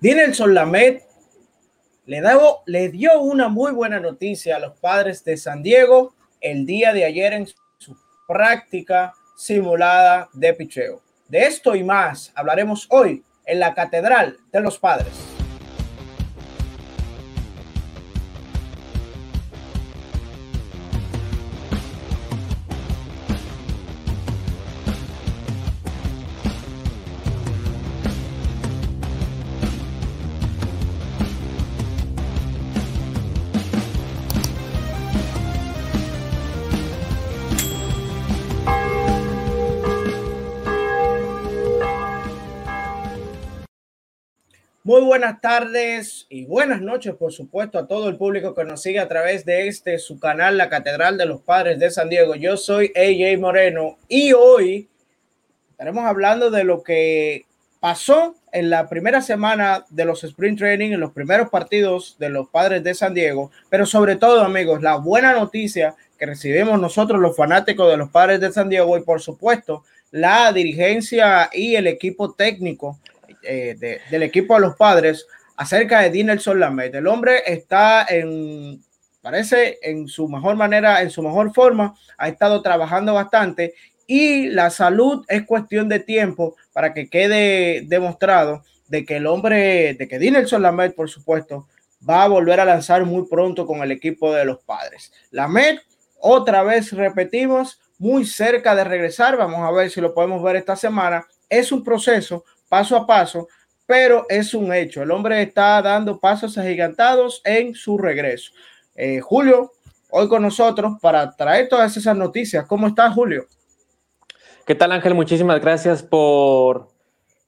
Dinelson Lamet le, le dio una muy buena noticia a los padres de San Diego el día de ayer en su práctica simulada de picheo. De esto y más hablaremos hoy en la Catedral de los Padres. Buenas tardes y buenas noches, por supuesto, a todo el público que nos sigue a través de este su canal, la Catedral de los Padres de San Diego. Yo soy AJ Moreno y hoy estaremos hablando de lo que pasó en la primera semana de los Sprint Training, en los primeros partidos de los Padres de San Diego, pero sobre todo, amigos, la buena noticia que recibimos nosotros, los fanáticos de los Padres de San Diego, y por supuesto, la dirigencia y el equipo técnico eh, del equipo de los padres acerca de Dinelson Lamet. El hombre está en, parece, en su mejor manera, en su mejor forma, ha estado trabajando bastante y la salud es cuestión de tiempo para que quede demostrado de que el hombre, de que Dinelson Lamet, por supuesto, va a volver a lanzar muy pronto con el equipo de los padres. Lamet, otra vez repetimos, muy cerca de regresar. Vamos a ver si lo podemos ver esta semana. Es un proceso paso a paso, pero es un hecho. El hombre está dando pasos agigantados en su regreso. Eh, Julio, hoy con nosotros para traer todas esas noticias. ¿Cómo estás, Julio? ¿Qué tal, Ángel? Muchísimas gracias por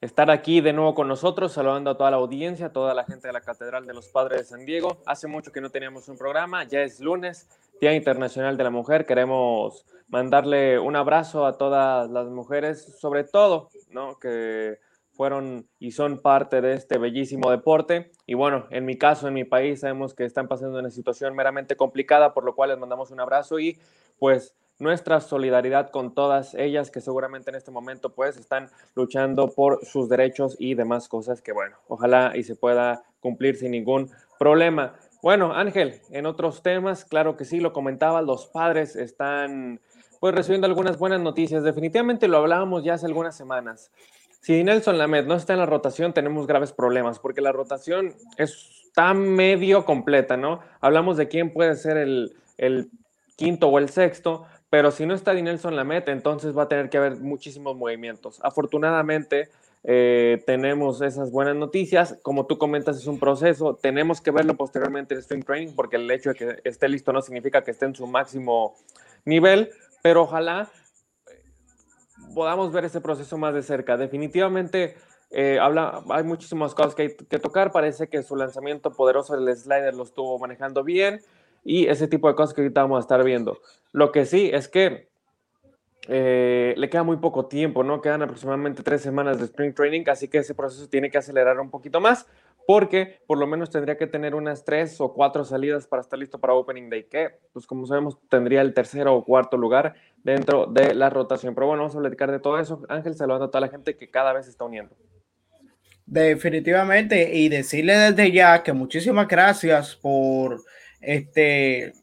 estar aquí de nuevo con nosotros, saludando a toda la audiencia, a toda la gente de la Catedral de los Padres de San Diego. Hace mucho que no teníamos un programa, ya es lunes, Día Internacional de la Mujer. Queremos mandarle un abrazo a todas las mujeres, sobre todo, ¿no? Que fueron y son parte de este bellísimo deporte. Y bueno, en mi caso, en mi país, sabemos que están pasando una situación meramente complicada, por lo cual les mandamos un abrazo y pues nuestra solidaridad con todas ellas que seguramente en este momento pues están luchando por sus derechos y demás cosas que bueno, ojalá y se pueda cumplir sin ningún problema. Bueno, Ángel, en otros temas, claro que sí, lo comentaba, los padres están pues recibiendo algunas buenas noticias. Definitivamente lo hablábamos ya hace algunas semanas. Si Nelson Lamed no está en la rotación, tenemos graves problemas, porque la rotación está medio completa, ¿no? Hablamos de quién puede ser el, quinto o el sexto, pero si no está Nelson Lamet, entonces va a tener que haber muchísimos movimientos. Afortunadamente, eh, tenemos esas buenas noticias. Como tú comentas, es un proceso. Tenemos que verlo posteriormente en Spring Training, porque el hecho de que esté listo no significa que esté en su máximo nivel, pero ojalá podamos ver ese proceso más de cerca. Definitivamente eh, habla, hay muchísimas cosas que hay que tocar. Parece que su lanzamiento poderoso del slider lo estuvo manejando bien y ese tipo de cosas que ahorita vamos a estar viendo. Lo que sí es que eh, le queda muy poco tiempo, ¿no? Quedan aproximadamente tres semanas de Spring Training, así que ese proceso tiene que acelerar un poquito más, porque por lo menos tendría que tener unas tres o cuatro salidas para estar listo para Opening Day, que, pues como sabemos, tendría el tercero o cuarto lugar dentro de la rotación. Pero bueno, vamos a platicar de todo eso. Ángel, saludando a toda la gente que cada vez se está uniendo. Definitivamente, y decirle desde ya que muchísimas gracias por este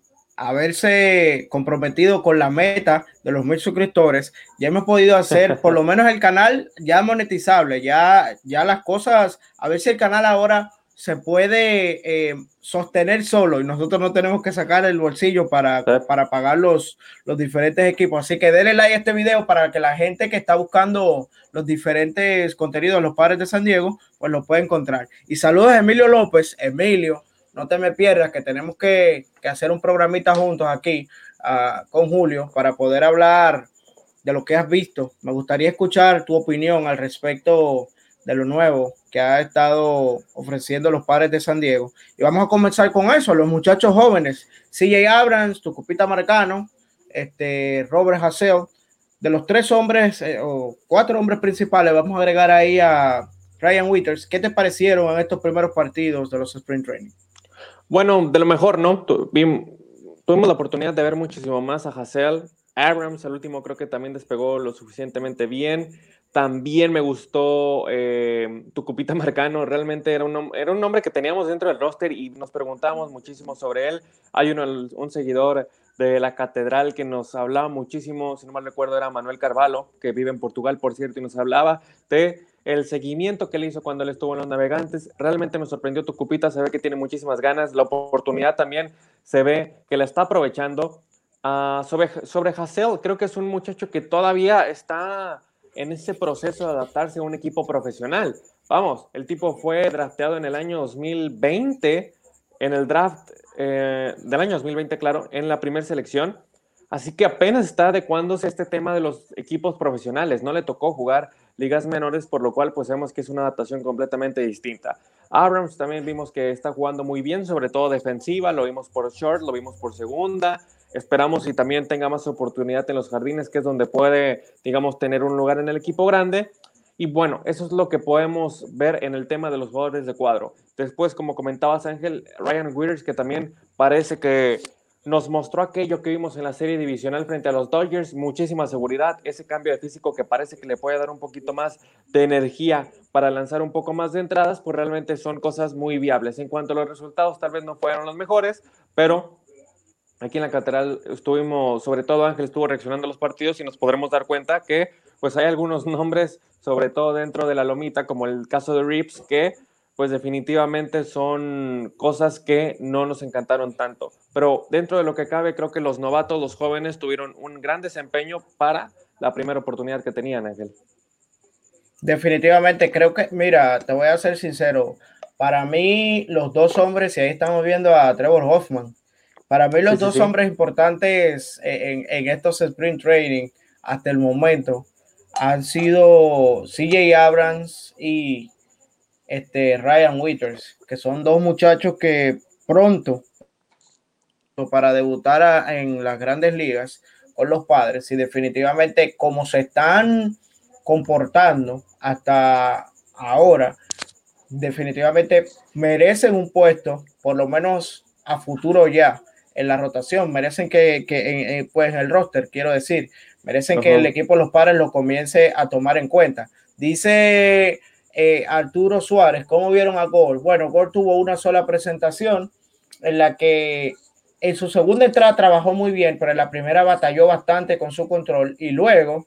haberse comprometido con la meta de los mil suscriptores, ya hemos podido hacer por lo menos el canal ya monetizable, ya, ya las cosas, a ver si el canal ahora se puede eh, sostener solo y nosotros no tenemos que sacar el bolsillo para, para pagar los, los diferentes equipos. Así que denle like a este video para que la gente que está buscando los diferentes contenidos de los padres de San Diego, pues lo pueda encontrar. Y saludos a Emilio López. Emilio, no te me pierdas que tenemos que, hacer un programita juntos aquí ah, con Julio para poder hablar de lo que has visto. Me gustaría escuchar tu opinión al respecto de lo nuevo que ha estado ofreciendo los padres de San Diego. Y vamos a comenzar con eso, los muchachos jóvenes, CJ Abrams, tu cupita Marcano, este, Robert Haseo, de los tres hombres eh, o cuatro hombres principales, vamos a agregar ahí a Ryan Withers. ¿Qué te parecieron en estos primeros partidos de los Sprint Training? Bueno, de lo mejor, ¿no? tuvimos la oportunidad de ver muchísimo más a Hassel. Abrams, el último, creo que también despegó lo suficientemente bien. También me gustó eh, Tucupita Marcano realmente era un, era un nombre que teníamos dentro del roster y nos preguntábamos muchísimo sobre él. Hay uno, un seguidor de la catedral que nos hablaba muchísimo, si no mal recuerdo era Manuel Carvalho, que vive en Portugal, por cierto, y nos hablaba de el seguimiento que le hizo cuando él estuvo en los navegantes. Realmente me sorprendió Tucupita, se ve que tiene muchísimas ganas, la oportunidad también se ve que la está aprovechando. Uh, sobre, sobre Hassel, creo que es un muchacho que todavía está en ese proceso de adaptarse a un equipo profesional. Vamos, el tipo fue drafteado en el año 2020, en el draft eh, del año 2020, claro, en la primera selección. Así que apenas está adecuándose este tema de los equipos profesionales. No le tocó jugar ligas menores, por lo cual pues vemos que es una adaptación completamente distinta. Abrams también vimos que está jugando muy bien, sobre todo defensiva, lo vimos por short, lo vimos por segunda. Esperamos y también tenga más oportunidad en los jardines, que es donde puede, digamos, tener un lugar en el equipo grande. Y bueno, eso es lo que podemos ver en el tema de los jugadores de cuadro. Después, como comentabas, Ángel, Ryan Withers, que también parece que nos mostró aquello que vimos en la serie divisional frente a los Dodgers, muchísima seguridad, ese cambio de físico que parece que le puede dar un poquito más de energía para lanzar un poco más de entradas, pues realmente son cosas muy viables. En cuanto a los resultados, tal vez no fueron los mejores, pero aquí en la catedral estuvimos, sobre todo Ángel estuvo reaccionando a los partidos y nos podremos dar cuenta que pues hay algunos nombres, sobre todo dentro de la lomita, como el caso de Rips, que pues definitivamente son cosas que no nos encantaron tanto. Pero dentro de lo que cabe, creo que los novatos, los jóvenes, tuvieron un gran desempeño para la primera oportunidad que tenían, Ángel. Definitivamente, creo que, mira, te voy a ser sincero, para mí los dos hombres, y ahí estamos viendo a Trevor Hoffman, para mí los dos hombres importantes en, en, estos sprint training hasta el momento han sido CJ Abrams y este, Ryan Withers, que son dos muchachos que pronto para debutar en las grandes ligas con los padres y definitivamente como se están comportando hasta ahora, definitivamente merecen un puesto, por lo menos a futuro ya en la rotación, merecen que, que pues el roster, quiero decir, merecen que el equipo de los padres lo comience a tomar en cuenta. Dice eh, Arturo Suárez, ¿cómo vieron a Gol? Bueno, Gol tuvo una sola presentación en la que en su segunda entrada trabajó muy bien, pero en la primera batalló bastante con su control y luego,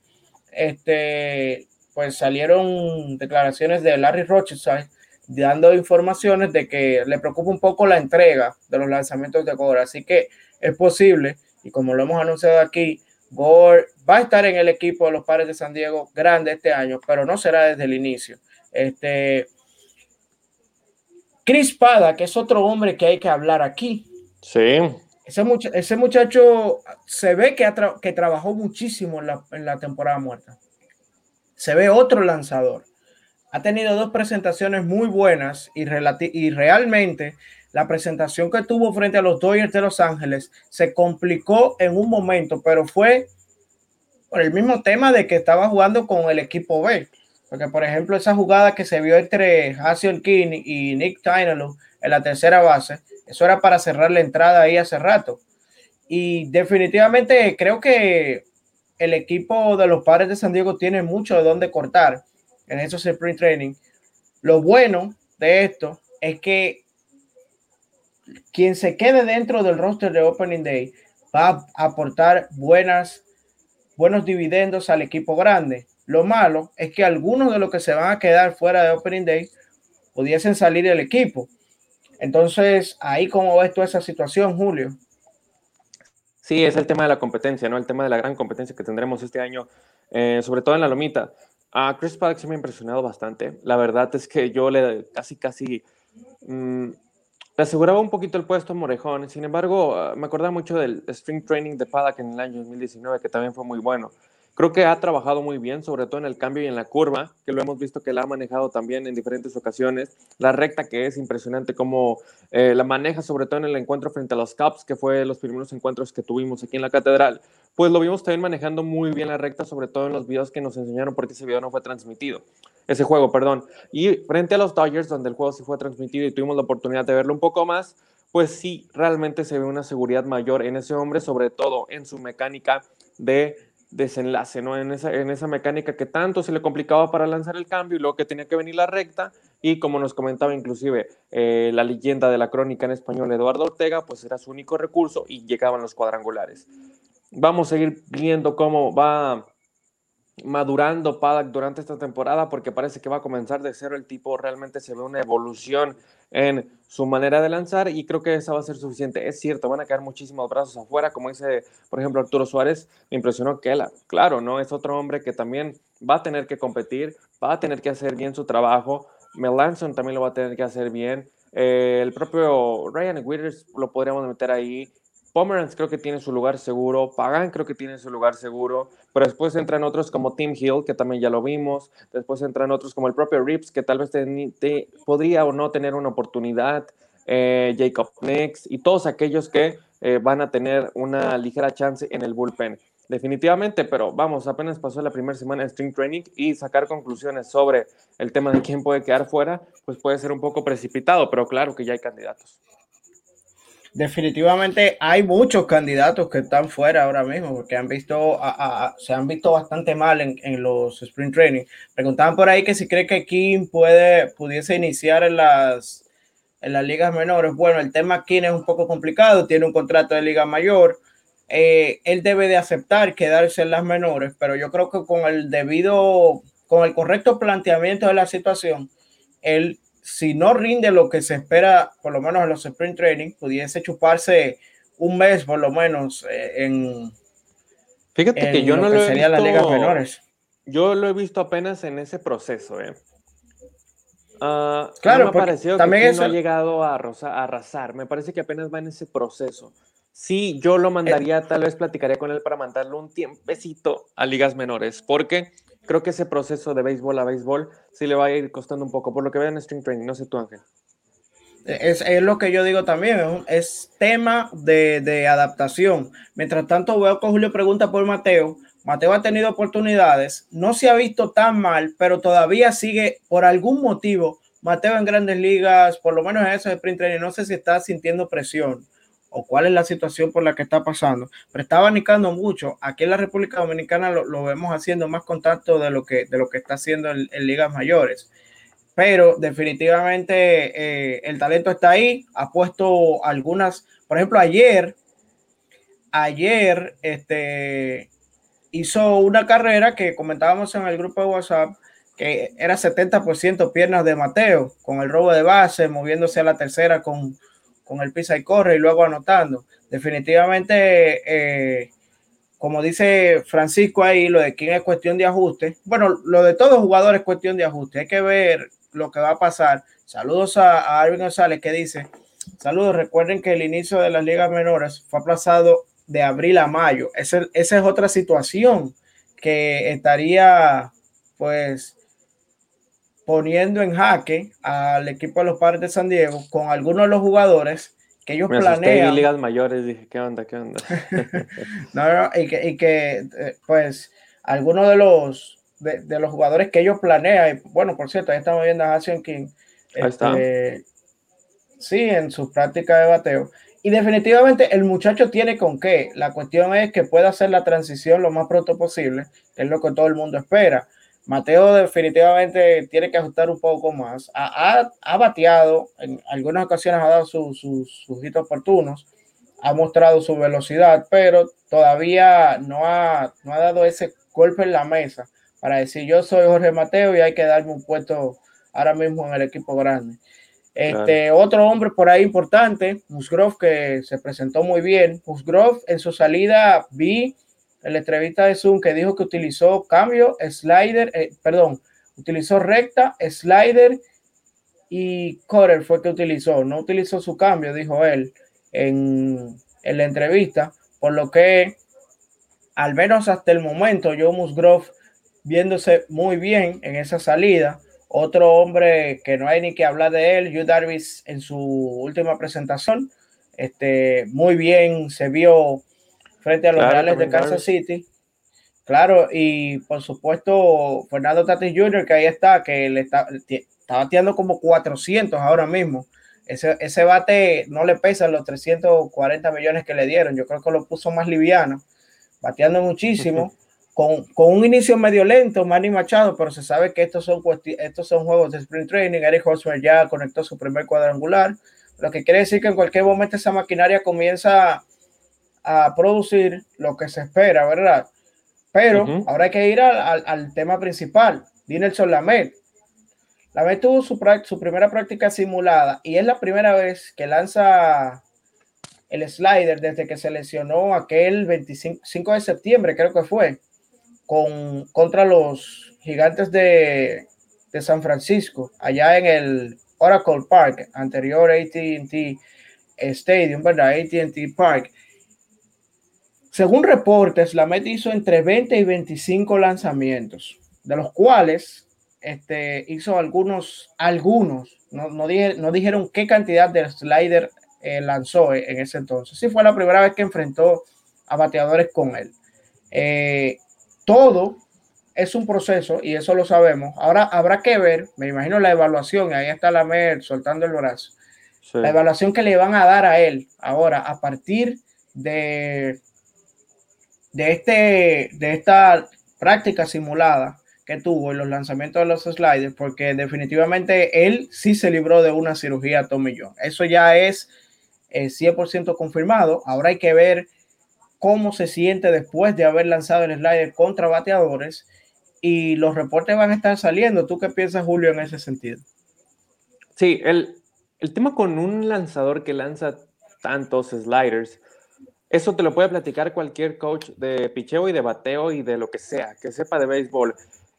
este, pues salieron declaraciones de Larry Rochester dando informaciones de que le preocupa un poco la entrega de los lanzamientos de Gore. Así que es posible, y como lo hemos anunciado aquí, Gore va a estar en el equipo de los padres de San Diego grande este año, pero no será desde el inicio. Este, Chris Pada, que es otro hombre que hay que hablar aquí. Sí. Ese, ese muchacho se ve que, que trabajó muchísimo en la, en la temporada muerta. Se ve otro lanzador. Ha tenido dos presentaciones muy buenas y, y realmente la presentación que tuvo frente a los Dodgers de Los Ángeles se complicó en un momento, pero fue por el mismo tema de que estaba jugando con el equipo B. Porque, por ejemplo, esa jugada que se vio entre Hasil King y Nick Tynalo en la tercera base, eso era para cerrar la entrada ahí hace rato. Y definitivamente creo que el equipo de los padres de San Diego tiene mucho de dónde cortar en esos sprint training. Lo bueno de esto es que quien se quede dentro del roster de Opening Day va a aportar buenas, buenos dividendos al equipo grande. Lo malo es que algunos de los que se van a quedar fuera de Opening Day pudiesen salir del equipo. Entonces, ahí cómo ves toda esa situación, Julio. Sí, es el tema de la competencia, ¿no? El tema de la gran competencia que tendremos este año, eh, sobre todo en la lomita. A Chris Paddock se me ha impresionado bastante. La verdad es que yo le casi, casi mm, le aseguraba un poquito el puesto a Morejón. Sin embargo, ah, me acordaba mucho del Spring Training de Paddock en el año 2019, que también fue muy bueno. Creo que ha trabajado muy bien, sobre todo en el cambio y en la curva, que lo hemos visto que la ha manejado también en diferentes ocasiones. La recta que es impresionante cómo eh, la maneja, sobre todo en el encuentro frente a los Caps, que fue los primeros encuentros que tuvimos aquí en la catedral. Pues lo vimos también manejando muy bien la recta, sobre todo en los videos que nos enseñaron, porque ese video no fue transmitido. Ese juego, perdón. Y frente a los Dodgers, donde el juego sí fue transmitido y tuvimos la oportunidad de verlo un poco más, pues sí, realmente se ve una seguridad mayor en ese hombre, sobre todo en su mecánica de desenlace, ¿no? En esa, en esa mecánica que tanto se le complicaba para lanzar el cambio y luego que tenía que venir la recta y como nos comentaba inclusive eh, la leyenda de la crónica en español Eduardo Ortega, pues era su único recurso y llegaban los cuadrangulares. Vamos a seguir viendo cómo va madurando Paddock durante esta temporada porque parece que va a comenzar de cero el tipo, realmente se ve una evolución en su manera de lanzar y creo que esa va a ser suficiente. Es cierto, van a quedar muchísimos brazos afuera, como dice, por ejemplo, Arturo Suárez, me impresionó que él, claro, ¿no? Es otro hombre que también va a tener que competir, va a tener que hacer bien su trabajo, Melanson también lo va a tener que hacer bien, eh, el propio Ryan Withers lo podríamos meter ahí, Pomeranz creo que tiene su lugar seguro, Pagan creo que tiene su lugar seguro, pero después entran otros como Tim Hill, que también ya lo vimos, después entran otros como el propio Rips, que tal vez te, podría o no tener una oportunidad, eh, Jacob Nix y todos aquellos que eh, van a tener una ligera chance en el bullpen. Definitivamente, pero vamos, apenas pasó la primera semana de String Training y sacar conclusiones sobre el tema de quién puede quedar fuera, pues puede ser un poco precipitado, pero claro que ya hay candidatos definitivamente hay muchos candidatos que están fuera ahora mismo porque han visto se han visto bastante mal en, los sprint training. Preguntaban por ahí que si cree que Kim puede pudiese iniciar en las en las ligas menores. Bueno, el tema Kim es un poco complicado, tiene un contrato de liga mayor. Eh, él debe de aceptar quedarse en las menores, pero yo creo que con el debido, con el correcto planteamiento de la situación, él si no rinde lo que se espera, por lo menos en los sprint training, pudiese chuparse un mes por lo menos eh, en. Fíjate que yo no lo, he visto, menores. Yo lo he visto apenas en ese proceso, ¿eh? Uh, claro, me ha también que no ha llegado a, a, arrasar. Me parece que apenas va en ese proceso. Sí, yo lo mandaría, tal vez platicaría con él para mandarle un tiempecito a ligas menores, porque creo que ese proceso de béisbol a béisbol sí le va a ir costando un poco, por lo que veo en String Training. No sé tú, Ángel. Es, es, lo que yo digo también, es, tema de, de, adaptación. Mientras tanto, veo que Julio pregunta por Mateo. Mateo ha tenido oportunidades, no se ha visto tan mal, pero todavía sigue por algún motivo. Mateo en grandes ligas, por lo menos en esos sprint training, no sé si está sintiendo presión o cuál es la situación por la que está pasando, pero está abanicando mucho. Aquí en la República Dominicana lo, vemos haciendo más contacto de lo que, de lo que está haciendo en, ligas mayores. Pero definitivamente eh, el talento está ahí, ha puesto algunas, por ejemplo, ayer, ayer este, hizo una carrera que comentábamos en el grupo de WhatsApp, que era 70% piernas de Mateo, con el robo de base, moviéndose a la tercera con, con el pisa y corre y luego anotando. Definitivamente, eh, como dice Francisco ahí, lo de quién es cuestión de ajuste. Bueno, lo de todos jugadores es cuestión de ajuste. Hay que ver lo que va a pasar. Saludos a, a Arvin González que dice, saludos, recuerden que el inicio de las ligas menores fue aplazado de abril a mayo. esa es otra situación que estaría pues poniendo en jaque al equipo de los padres de San Diego con algunos de los jugadores que ellos planean. ligas mayores, dije, ¿qué onda? ¿Qué onda? no, y que, y que eh, pues, algunos de los de, los jugadores que ellos planean, bueno, por cierto, ahí estamos viendo a Hassan King. Ahí está. Este, sí, en su práctica de bateo. Y definitivamente el muchacho tiene con qué. La cuestión es que pueda hacer la transición lo más pronto posible, que es lo que todo el mundo espera. Mateo definitivamente tiene que ajustar un poco más. Ha, bateado, en algunas ocasiones ha dado sus sus hitos oportunos, ha mostrado su velocidad, pero todavía no ha, no ha dado ese golpe en la mesa para decir yo soy Jorge Mateo y hay que darme un puesto ahora mismo en el equipo grande. Este otro hombre por ahí importante, Musgrove, que se presentó muy bien. Musgrove en su salida vi en la entrevista de Zoom que dijo que utilizó cambio, slider, eh, perdón, utilizó recta, slider y cutter fue que utilizó. No utilizó su cambio, dijo él en, en la entrevista, por lo que al menos hasta el momento, Joe Musgrove viéndose muy bien en esa salida. Otro hombre que no hay ni que hablar de él, Hugh Darvis en su última presentación, este, muy bien, se vio frente a los Reales de Kansas City. Claro, y por supuesto, Fernando Tatis Jr., que ahí está, que le está, está bateando como 400 ahora mismo. Ese, ese bate no le pesa los 340 millones que le dieron. Yo creo que lo puso más liviano, bateando muchísimo. con, un inicio medio lento, Manny Machado, pero se sabe que estos son, estos son juegos de sprint training. Eric Hosmer ya conectó su primer cuadrangular, lo que quiere decir que en cualquier momento esa maquinaria comienza a producir lo que se espera, ¿verdad? Pero ahora hay que ir al, tema principal. Dinelson Lamet. Lamet tuvo su, su primera práctica simulada y es la primera vez que lanza el slider desde que se lesionó aquel 25 de septiembre, creo que fue con, contra los gigantes de, de San Francisco, allá en el Oracle Park, anterior ATT Stadium, ¿verdad? ATT Park. Según reportes, la Met hizo entre 20 y 25 lanzamientos, de los cuales este, hizo algunos, algunos, no, no, no dijeron qué cantidad de slider eh, lanzó en ese entonces. Sí fue la primera vez que enfrentó a bateadores con él. Eh, todo es un proceso y eso lo sabemos. Ahora habrá que ver, me imagino la evaluación, ahí está la MER soltando el brazo, la evaluación que le van a dar a él ahora a partir de, de, este, de esta práctica simulada que tuvo en los lanzamientos de los sliders, porque definitivamente él sí se libró de una cirugía Tommy John. Eso ya es 100% eh, confirmado. Ahora hay que ver cómo se siente después de haber lanzado el slider contra bateadores y los reportes van a estar saliendo. ¿Tú qué piensas, Julio, en ese sentido? Sí, el, el tema con un lanzador que lanza tantos sliders, eso te lo puede platicar cualquier coach de picheo y de bateo y de lo que sea, que sepa de béisbol.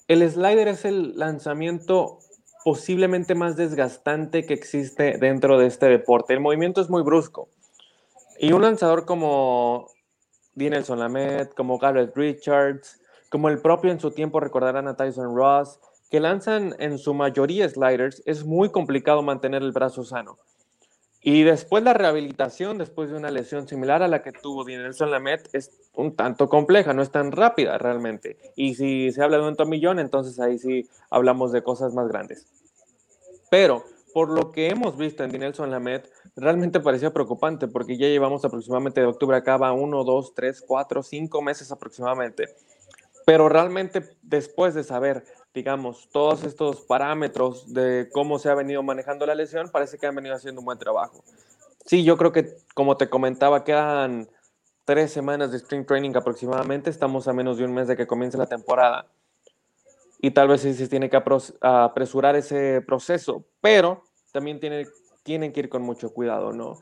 El slider es el lanzamiento posiblemente más desgastante que existe dentro de este deporte. El movimiento es muy brusco. Y un lanzador como Dinelson Lamet, como Garrett Richards, como el propio en su tiempo recordarán a Tyson Ross, que lanzan en su mayoría sliders, es muy complicado mantener el brazo sano. Y después la rehabilitación, después de una lesión similar a la que tuvo Dinelson Lamet, es un tanto compleja, no es tan rápida realmente. Y si se habla de un tomillón, entonces ahí sí hablamos de cosas más grandes. Pero por lo que hemos visto en Dinelson Lamet, realmente parecía preocupante porque ya llevamos aproximadamente de octubre acá va uno, dos, tres, cuatro, cinco meses aproximadamente. Pero realmente después de saber, digamos, todos estos parámetros de cómo se ha venido manejando la lesión, parece que han venido haciendo un buen trabajo. Sí, yo creo que, como te comentaba, quedan tres semanas de spring training aproximadamente. Estamos a menos de un mes de que comience la temporada. Y tal vez sí se tiene que apresurar ese proceso, pero también tiene tienen que ir con mucho cuidado, ¿no?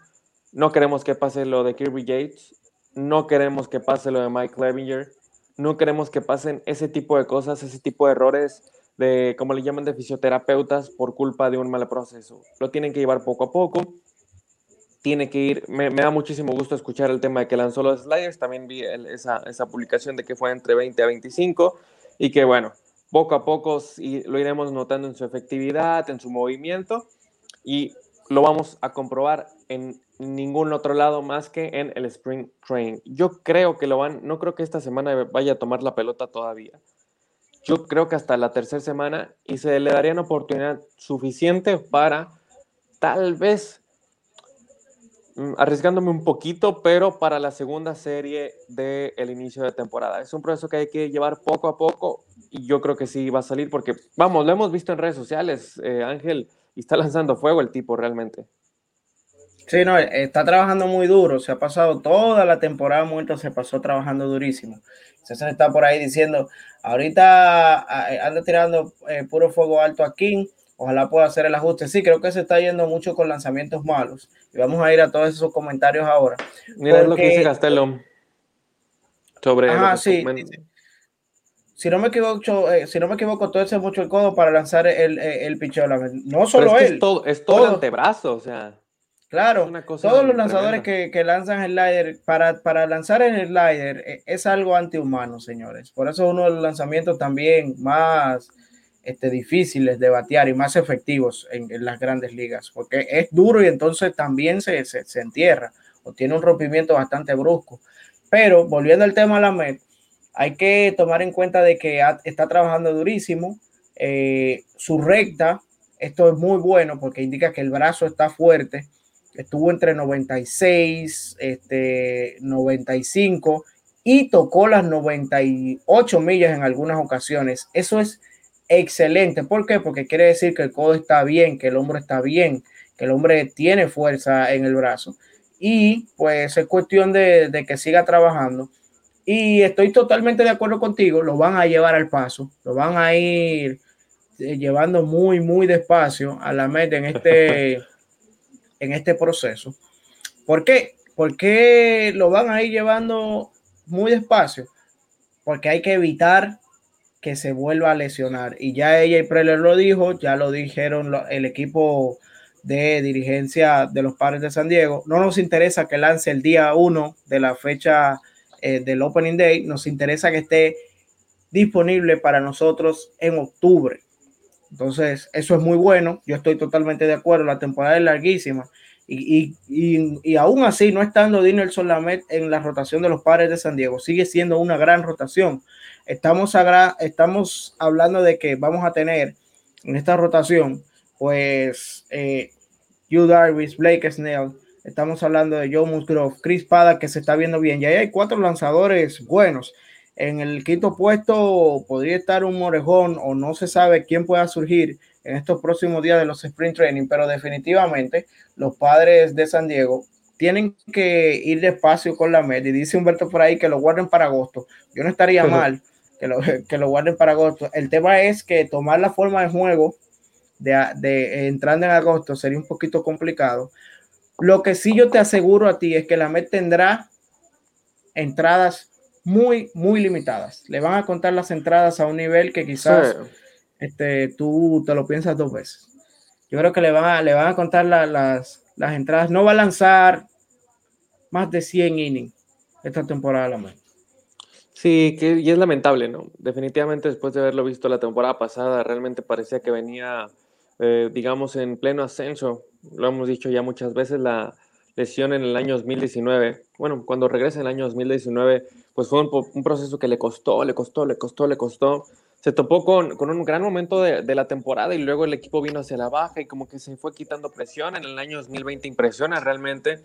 No queremos que pase lo de Kirby Yates, no queremos que pase lo de Mike Levinger, no queremos que pasen ese tipo de cosas, ese tipo de errores de, como le llaman, de fisioterapeutas por culpa de un mal proceso. Lo tienen que llevar poco a poco. Tiene que ir, me, da muchísimo gusto escuchar el tema de que lanzó los sliders, también vi esa, esa publicación de que fue entre 20 a 25 y que bueno, poco a poco lo iremos notando en su efectividad, en su movimiento y lo vamos a comprobar en ningún otro lado más que en el Spring Training. Yo creo que lo van, no creo que esta semana vaya a tomar la pelota todavía. Yo creo que hasta la tercera semana y se le daría una oportunidad suficiente para tal vez mm, arriesgándome un poquito, pero para la segunda serie del el inicio de temporada. Es un proceso que hay que llevar poco a poco y yo creo que sí va a salir porque, vamos, lo hemos visto en redes sociales, eh, Ángel y está lanzando fuego el tipo realmente. Sí, no, está trabajando muy duro, se ha pasado toda la temporada muerta, se pasó trabajando durísimo. César está por ahí diciendo, ahorita anda tirando eh, puro fuego alto aquí, ojalá pueda hacer el ajuste. Sí, creo que se está yendo mucho con lanzamientos malos. Y vamos a ir a todos esos comentarios ahora. Mira lo que dice Castelo sobre... Ajá, sí, si no me equivoco, eh, si no me equivoco, todo ese mucho el codo para lanzar el, el, No solo él. Es todo, es todo, el antebrazo, o sea. Claro, todos los lanzadores que, que, lanzan el slider, para, para lanzar el slider eh, es algo antihumano, señores. Por eso es uno de los lanzamientos también más este, difíciles de batear y más efectivos en, en las grandes ligas, porque es duro y entonces también se, se, se entierra o tiene un rompimiento bastante brusco. Pero volviendo al tema de la MED, hay que tomar en cuenta de que está trabajando durísimo. Eh, su recta, esto es muy bueno porque indica que el brazo está fuerte. Estuvo entre 96, este, 95 y tocó las 98 millas en algunas ocasiones. Eso es excelente. ¿Por qué? Porque quiere decir que el codo está bien, que el hombro está bien, que el hombre tiene fuerza en el brazo. Y pues es cuestión de, de que siga trabajando. Y estoy totalmente de acuerdo contigo, lo van a llevar al paso, lo van a ir eh, llevando muy, muy despacio a la meta en este, en este proceso. ¿Por qué? Porque lo van a ir llevando muy despacio? Porque hay que evitar que se vuelva a lesionar. Y ya ella y Preller lo dijo, ya lo dijeron el equipo de dirigencia de los padres de San Diego. No nos interesa que lance el día 1 de la fecha eh, del Opening Day, nos interesa que esté disponible para nosotros en octubre. Entonces, eso es muy bueno. Yo estoy totalmente de acuerdo. La temporada es larguísima. Y, y, y, aún así, no estando Dinelson Lamet en la rotación de los padres de San Diego, sigue siendo una gran rotación. Estamos, estamos hablando de que vamos a tener en esta rotación, pues, eh, Hugh Blake Snell, estamos hablando de Joe Musgrove, Chris Pada, que se está viendo bien. Y ahí hay cuatro lanzadores buenos. En el quinto puesto podría estar un Morejón o no se sabe quién pueda surgir en estos próximos días de los sprint training, pero definitivamente los padres de San Diego tienen que ir despacio con la media. Y dice Humberto por ahí que lo guarden para agosto. Yo no estaría mal que lo, que lo guarden para agosto. El tema es que tomar la forma de juego de, de entrando en agosto sería un poquito complicado. Lo que sí yo te aseguro a ti es que la MED tendrá entradas muy, muy limitadas. Le van a contar las entradas a un nivel que quizás este, tú te lo piensas dos veces. Yo creo que le van a, le van a contar las, las entradas. No va a lanzar más de 100 innings esta temporada la MED. Sí, que, y es lamentable, ¿no? Definitivamente después de haberlo visto la temporada pasada, realmente parecía que venía, eh, digamos, en pleno ascenso. Lo hemos dicho ya muchas veces, la lesión en el año 2019. Bueno, cuando regresa en el año 2019, pues fue un, proceso que le costó, le costó, le costó, le costó. Se topó con, con un gran momento de, de, la temporada y luego el equipo vino hacia la baja y como que se fue quitando presión. En el año 2020 impresiona realmente.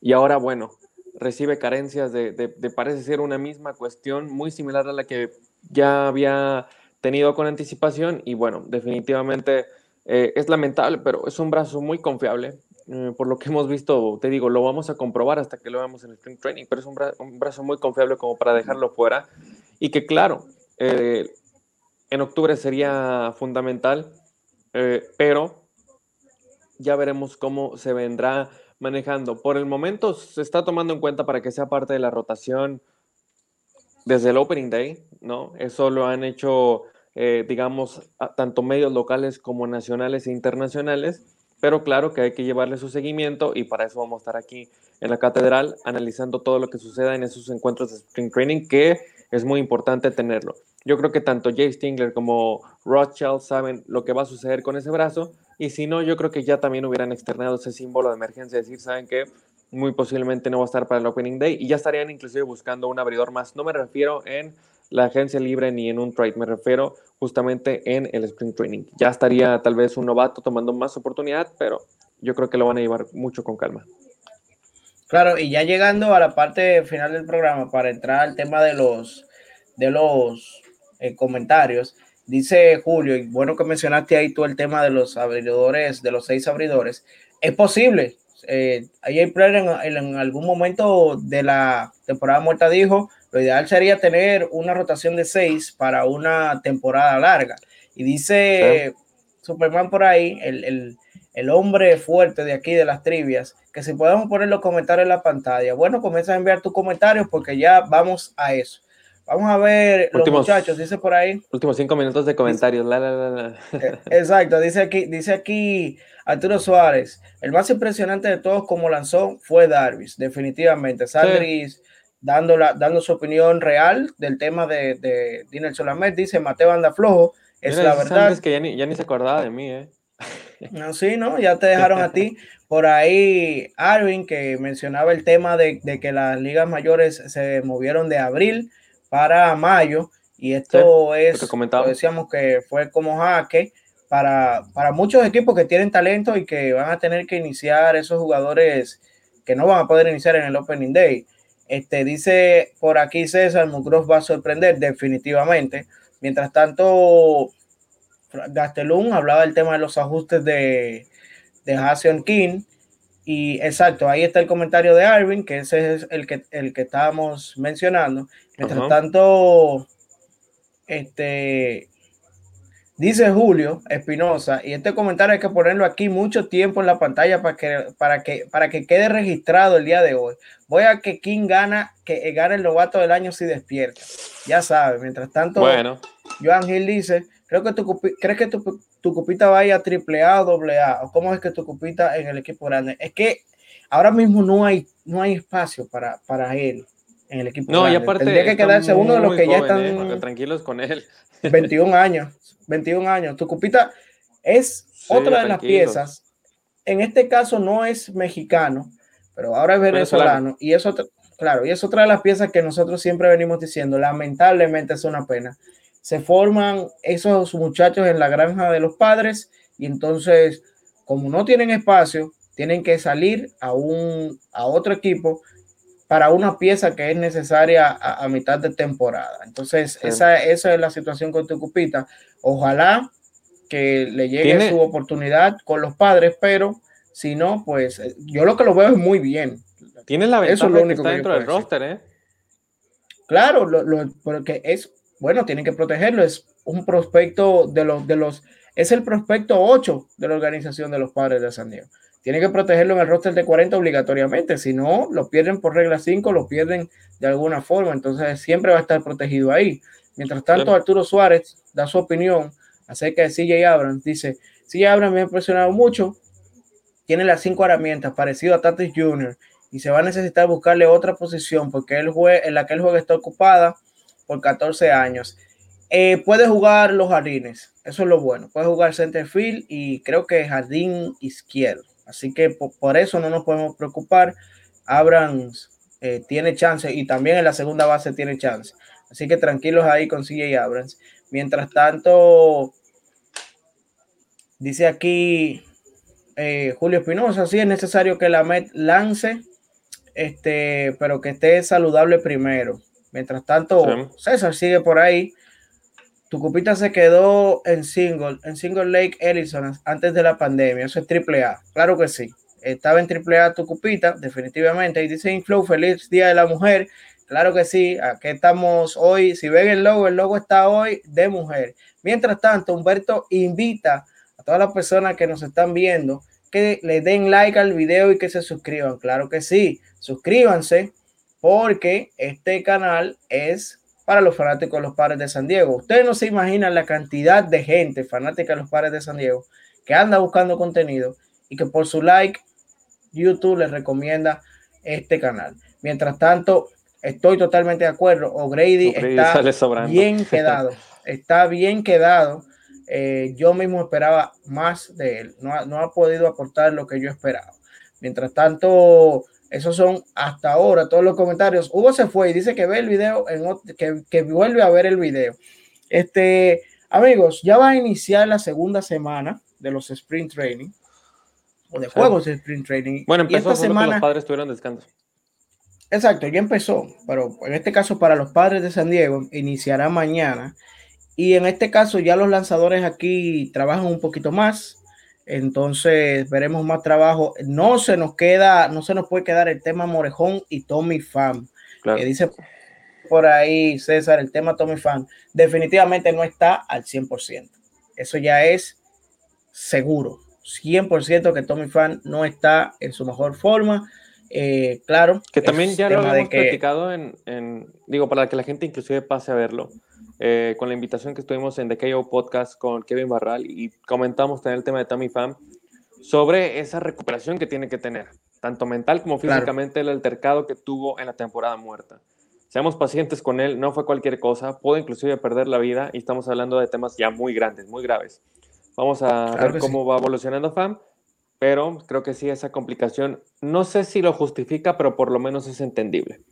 Y ahora, bueno, recibe carencias de, de, parece ser una misma cuestión muy similar a la que ya había tenido con anticipación y bueno, definitivamente eh, es lamentable, pero es un brazo muy confiable. Eh, por lo que hemos visto, te digo, lo vamos a comprobar hasta que lo veamos en el Spring Training, pero es un, bra un brazo muy confiable como para dejarlo fuera y que claro, eh, en octubre sería fundamental, eh, pero ya veremos cómo se vendrá manejando. Por el momento se está tomando en cuenta para que sea parte de la rotación desde el Opening Day, ¿no? Eso lo han hecho, eh, digamos, tanto medios locales como nacionales e internacionales pero claro que hay que llevarle su seguimiento y para eso vamos a estar aquí en la catedral analizando todo lo que suceda en esos encuentros de Spring Training, que es muy importante tenerlo. Yo creo que tanto Jay Stingler como Rothschild saben lo que va a suceder con ese brazo y si no, yo creo que ya también hubieran externado ese símbolo de emergencia, decir, saben que muy posiblemente no va a estar para el Opening Day y ya estarían inclusive buscando un abridor más. No me refiero en la agencia libre ni en un trade, me refiero justamente en el sprint training. Ya estaría tal vez un novato tomando más oportunidad, pero yo creo que lo van a llevar mucho con calma. Claro, y ya llegando a la parte final del programa para entrar al tema de los de los eh, comentarios, dice Julio, y bueno que mencionaste ahí tú el tema de los abridores, de los seis abridores, es posible. Eh, ahí en, en algún momento de la temporada muerta dijo lo ideal sería tener una rotación de seis para una temporada larga. Y dice Superman por ahí, el, el, el, hombre fuerte de aquí de las trivias, que si podemos poner los comentarios en la pantalla. Bueno, comienza a enviar tus comentarios porque ya vamos a eso. Vamos a ver últimos, los muchachos, dice por ahí. Últimos cinco minutos de comentarios. La, la, la, eh, Exacto, dice aquí, dice aquí Arturo Suárez. El más impresionante de todos como lanzó fue Darvis, definitivamente. Sandris. Sí dando, la, dando su opinión real del tema de, de Diner Solamet. Dice Mateo Anda Flojo, es Mira, la verdad. Es que ya ni, ya ni, se acordaba de mí, ¿eh? No, sí, ¿no? Ya te dejaron a ti. Por ahí, Arvin, que mencionaba el tema de, de, que las ligas mayores se movieron de abril para mayo. Y esto sí, es, lo decíamos que fue como jaque para, para muchos equipos que tienen talento y que van a tener que iniciar esos jugadores que no van a poder iniciar en el Opening Day. Este, dice por aquí César, Mugross va a sorprender definitivamente. Mientras tanto, Gastelum hablaba del tema de los ajustes de, de Hassan King. Y exacto, ahí está el comentario de Arvin, que ese es el que, el que estábamos mencionando. Mientras tanto, este, dice Julio Espinosa, y este comentario hay que ponerlo aquí mucho tiempo en la pantalla para que, para que, para que quede registrado el día de hoy. Voy a que King gana, que gane el novato del año si despierta. Ya sabes, mientras tanto, bueno. Joan Gil dice, creo que tu, ¿crees que tu, tu cupita vaya a triple A o doble A? ¿O cómo es que tu cupita en el equipo grande? Es que ahora mismo no hay, no hay espacio para, para él en el equipo. No, y aparte. Tendría que quedarse uno de los que ya están. Tranquilos con él. 21 años. 21 años. Tu cupita es otra de las piezas. En este caso no es mexicano, pero ahora es venezolano. Y es otra, claro, y es otra de las piezas que nosotros siempre venimos diciendo. Lamentablemente es una pena. Se forman esos muchachos en la granja de los padres y entonces, como no tienen espacio, tienen que salir a, un, a otro equipo para una pieza que es necesaria a, mitad de temporada. Entonces, esa, esa es la situación con tu cupita. Ojalá que le llegue su oportunidad con los padres, pero si no, pues eh, yo lo que lo veo es muy bien. Tiene la ventaja Eso es lo único que está dentro del roster, ¿eh? Claro, lo, porque es, bueno, tienen que protegerlo, es un prospecto de los, de los, es el prospecto 8 de la organización de los padres de San Diego. Tiene que protegerlo en el roster de 40 obligatoriamente, si no, lo pierden por regla 5, lo pierden de alguna forma, entonces siempre va a estar protegido ahí. Mientras tanto, Arturo Suárez da su opinión acerca de CJ Abrams, dice, CJ Abrams me ha impresionado mucho, tiene las cinco herramientas, parecido a Tatis Jr., y se va a necesitar buscarle otra posición porque él en la que él juega está ocupada por 14 años. Eh, puede jugar los jardines, eso es lo bueno. Puede jugar center field y creo que jardín izquierdo. Así que por, eso no nos podemos preocupar. Abrams eh, tiene chance y también en la segunda base tiene chance. Así que tranquilos ahí con CJ Abrams. Mientras tanto, dice aquí eh, Julio Espinosa, sí es necesario que la Met lance, este, pero que esté saludable primero. Mientras tanto, César sigue por ahí. Tu cupita se quedó en single, en single Lake Ellison antes de la pandemia. Eso es triple A. Claro que sí. Estaba en triple A tu cupita, definitivamente. Y dice Inflow, feliz Día de la Mujer. Claro que sí. Aquí estamos hoy. Si ven el logo, el logo está hoy de mujer. Mientras tanto, Humberto invita a todas las personas que nos están viendo que le den like al video y que se suscriban. Claro que sí. Suscríbanse porque este canal es para los fanáticos de los padres de San Diego. Ustedes no se imaginan la cantidad de gente fanática de los padres de San Diego que anda buscando contenido y que por su like YouTube les recomienda este canal. Mientras tanto, estoy totalmente de acuerdo. O'Grady está bien quedado. Está bien quedado. Eh, yo mismo esperaba más de él. No, no ha podido aportar lo que yo esperaba. Mientras tanto, esos son hasta ahora todos los comentarios. Hugo se fue y dice que ve el video, en, que, que vuelve a ver el video. Este, amigos, ya va a iniciar la segunda semana de los sprint training o de juegos de sprint training. Bueno, empezó y esta semana. Los padres tuvieron descanso. Exacto, ya empezó, pero en este caso para los padres de San Diego iniciará mañana. Y en este caso ya los lanzadores aquí trabajan un poquito más. Entonces veremos más trabajo. No se nos queda, no se nos puede quedar el tema Morejón y Tommy Fan. Que dice por ahí César, el tema Tommy Fan definitivamente no está al 100%. Eso ya es seguro. 100% que Tommy Fan no está en su mejor forma. Eh, claro. Que también ya lo hemos platicado en, en, digo, para que la gente inclusive pase a verlo. Eh, con la invitación que estuvimos en The KO Podcast con Kevin Barral y comentamos también el tema de Tommy Pham sobre esa recuperación que tiene que tener, tanto mental como físicamente, el altercado que tuvo en la temporada muerta. Seamos pacientes con él, no fue cualquier cosa, pudo inclusive perder la vida y estamos hablando de temas ya muy grandes, muy graves. Vamos a ver cómo va evolucionando Pham, pero creo que sí, esa complicación, no sé si lo justifica, pero por lo menos es entendible.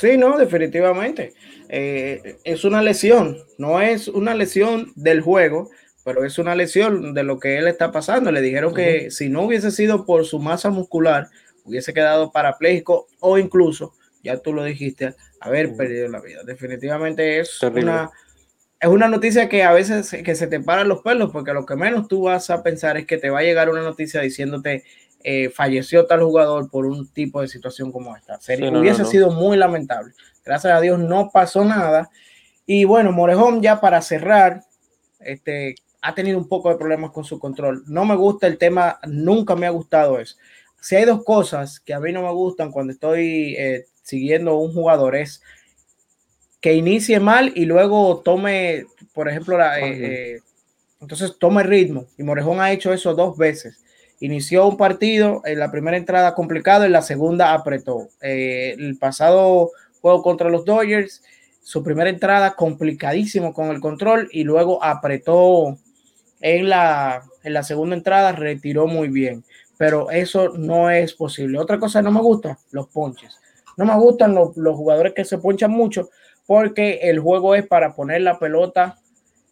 Sí, no, definitivamente. Eh, es una lesión, no es una lesión del juego, pero es una lesión de lo que él está pasando. Le dijeron que si no hubiese sido por su masa muscular, hubiese quedado parapléjico o incluso ya tú lo dijiste, haber perdido la vida. Definitivamente es una, es una noticia que a veces que se te paran los pelos, porque lo que menos tú vas a pensar es que te va a llegar una noticia diciéndote eh, falleció tal jugador por un tipo de situación como esta. Sería, hubiese sido muy lamentable. Gracias a Dios no pasó nada. Y bueno, Morejón ya para cerrar, este, ha tenido un poco de problemas con su control. No me gusta el tema, nunca me ha gustado eso. Si hay dos cosas que a mí no me gustan cuando estoy eh, siguiendo un jugador es que inicie mal y luego tome, por ejemplo, la, eh, eh, entonces tome ritmo. Y Morejón ha hecho eso dos veces. Inició un partido, en la primera entrada complicado, en la segunda apretó. el pasado juego contra los Dodgers, su primera entrada complicadísimo con el control y luego apretó en la, en la segunda entrada, retiró muy bien. Pero eso no es posible. Otra cosa no me gusta, los ponches. No me gustan los, jugadores que se ponchan mucho porque el juego es para poner la pelota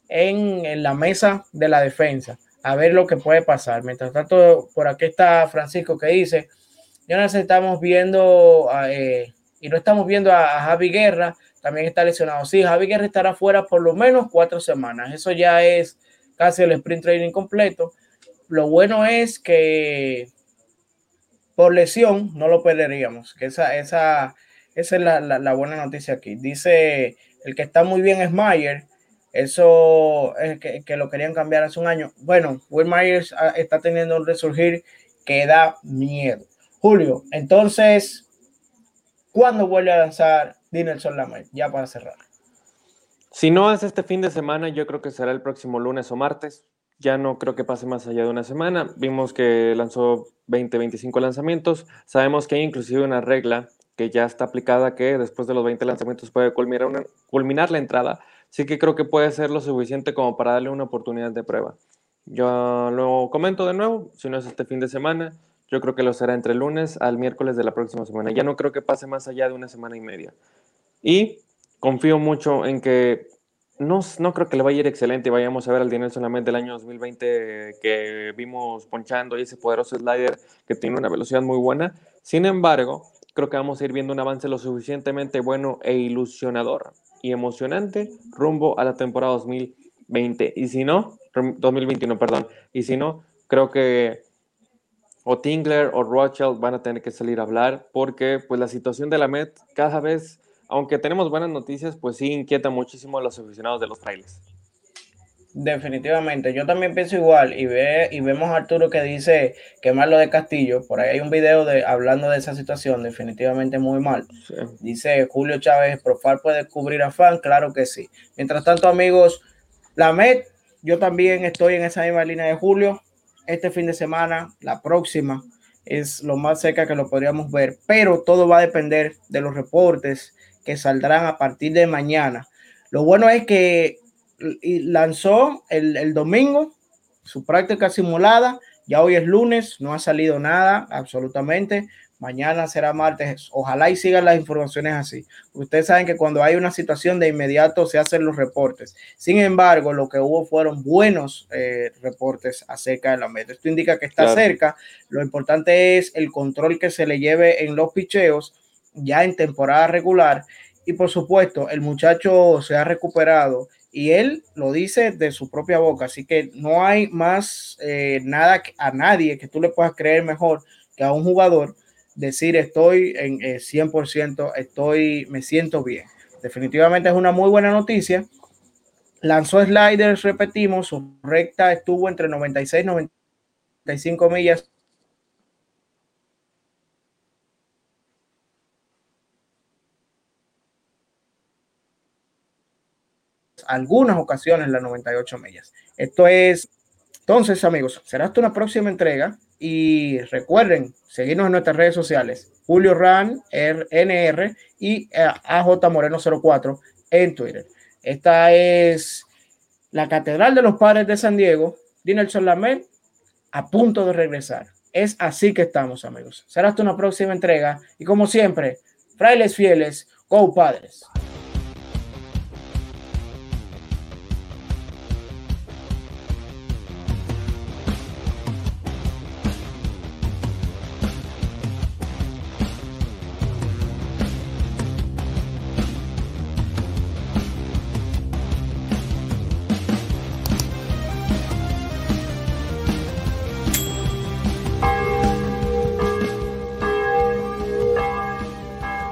en, la mesa de la defensa, a ver lo que puede pasar. Mientras tanto, por aquí está Francisco que dice, ya nos estamos viendo eh, y no estamos viendo a, Javi Guerra, también está lesionado. Sí, Javi Guerra estará fuera por lo menos cuatro semanas. Eso ya es casi el sprint training completo. Lo bueno es que por lesión no lo perderíamos, que esa, esa, esa es la, buena noticia aquí. Dice, el que está muy bien es Mayer, eso es que, lo querían cambiar hace un año. Bueno, Will Myers ah, está teniendo un resurgir que da miedo. Julio, entonces, ¿cuándo vuelve a lanzar Dinelson Lamer? Ya para cerrar. Si no es este fin de semana, yo creo que será el próximo lunes o martes ya no creo que pase más allá de una semana. Vimos que lanzó 20, 25 lanzamientos. Sabemos que hay inclusive una regla que ya está aplicada que después de los 20 lanzamientos puede culminar, culminar la entrada. Así que creo que puede ser lo suficiente como para darle una oportunidad de prueba. Yo lo comento de nuevo, si no es este fin de semana, yo creo que lo será entre el lunes al miércoles de la próxima semana. Ya no creo que pase más allá de una semana y media. Y confío mucho en que no, no creo que le vaya a ir excelente. Vayamos a ver al Dinero solamente del año 2020 que vimos ponchando y ese poderoso slider que tiene una velocidad muy buena. Sin embargo, creo que vamos a ir viendo un avance lo suficientemente bueno e ilusionador y emocionante rumbo a la temporada 2020. Y si no, 2021, perdón. Y si no, creo que o Tingler o Rothschild van a tener que salir a hablar porque pues la situación de la Met cada vez aunque tenemos buenas noticias, pues sí inquieta muchísimo a los aficionados de los trailers. Definitivamente, yo también pienso igual y ve y vemos a Arturo que dice que mal lo de Castillo, por ahí hay un video de hablando de esa situación, definitivamente muy mal. Dice Julio Chávez, Profar puede cubrir a fan, claro que sí. Mientras tanto, amigos, la MED, yo también estoy en esa misma línea de Julio. Este fin de semana, la próxima, es lo más cerca que lo podríamos ver, pero todo va a depender de los reportes que saldrán a partir de mañana. Lo bueno es que lanzó el, domingo su práctica simulada. Ya hoy es lunes, no ha salido nada absolutamente. Mañana será martes. Ojalá y sigan las informaciones así. Ustedes saben que cuando hay una situación de inmediato se hacen los reportes. Sin embargo, lo que hubo fueron buenos eh, reportes acerca de la meta. Esto indica que está cerca. Lo importante es el control que se le lleve en los picheos ya en temporada regular. Y por supuesto, el muchacho se ha recuperado y él lo dice de su propia boca. Así que no hay más eh, nada a nadie que tú le puedas creer mejor que a un jugador decir estoy en 100%, eh, estoy, me siento bien. Definitivamente es una muy buena noticia. Lanzó sliders, repetimos, su recta estuvo entre 96 y 95 millas algunas ocasiones las 98 millas. Esto es, entonces amigos, será hasta una próxima entrega y recuerden seguirnos en nuestras redes sociales, Julio Ran, NR y eh, AJ Moreno 04 en Twitter. Esta es la Catedral de los Padres de San Diego, Dinelson Lamed, a punto de regresar. Es así que estamos, amigos. Será hasta una próxima entrega y como siempre, frailes fieles, go padres.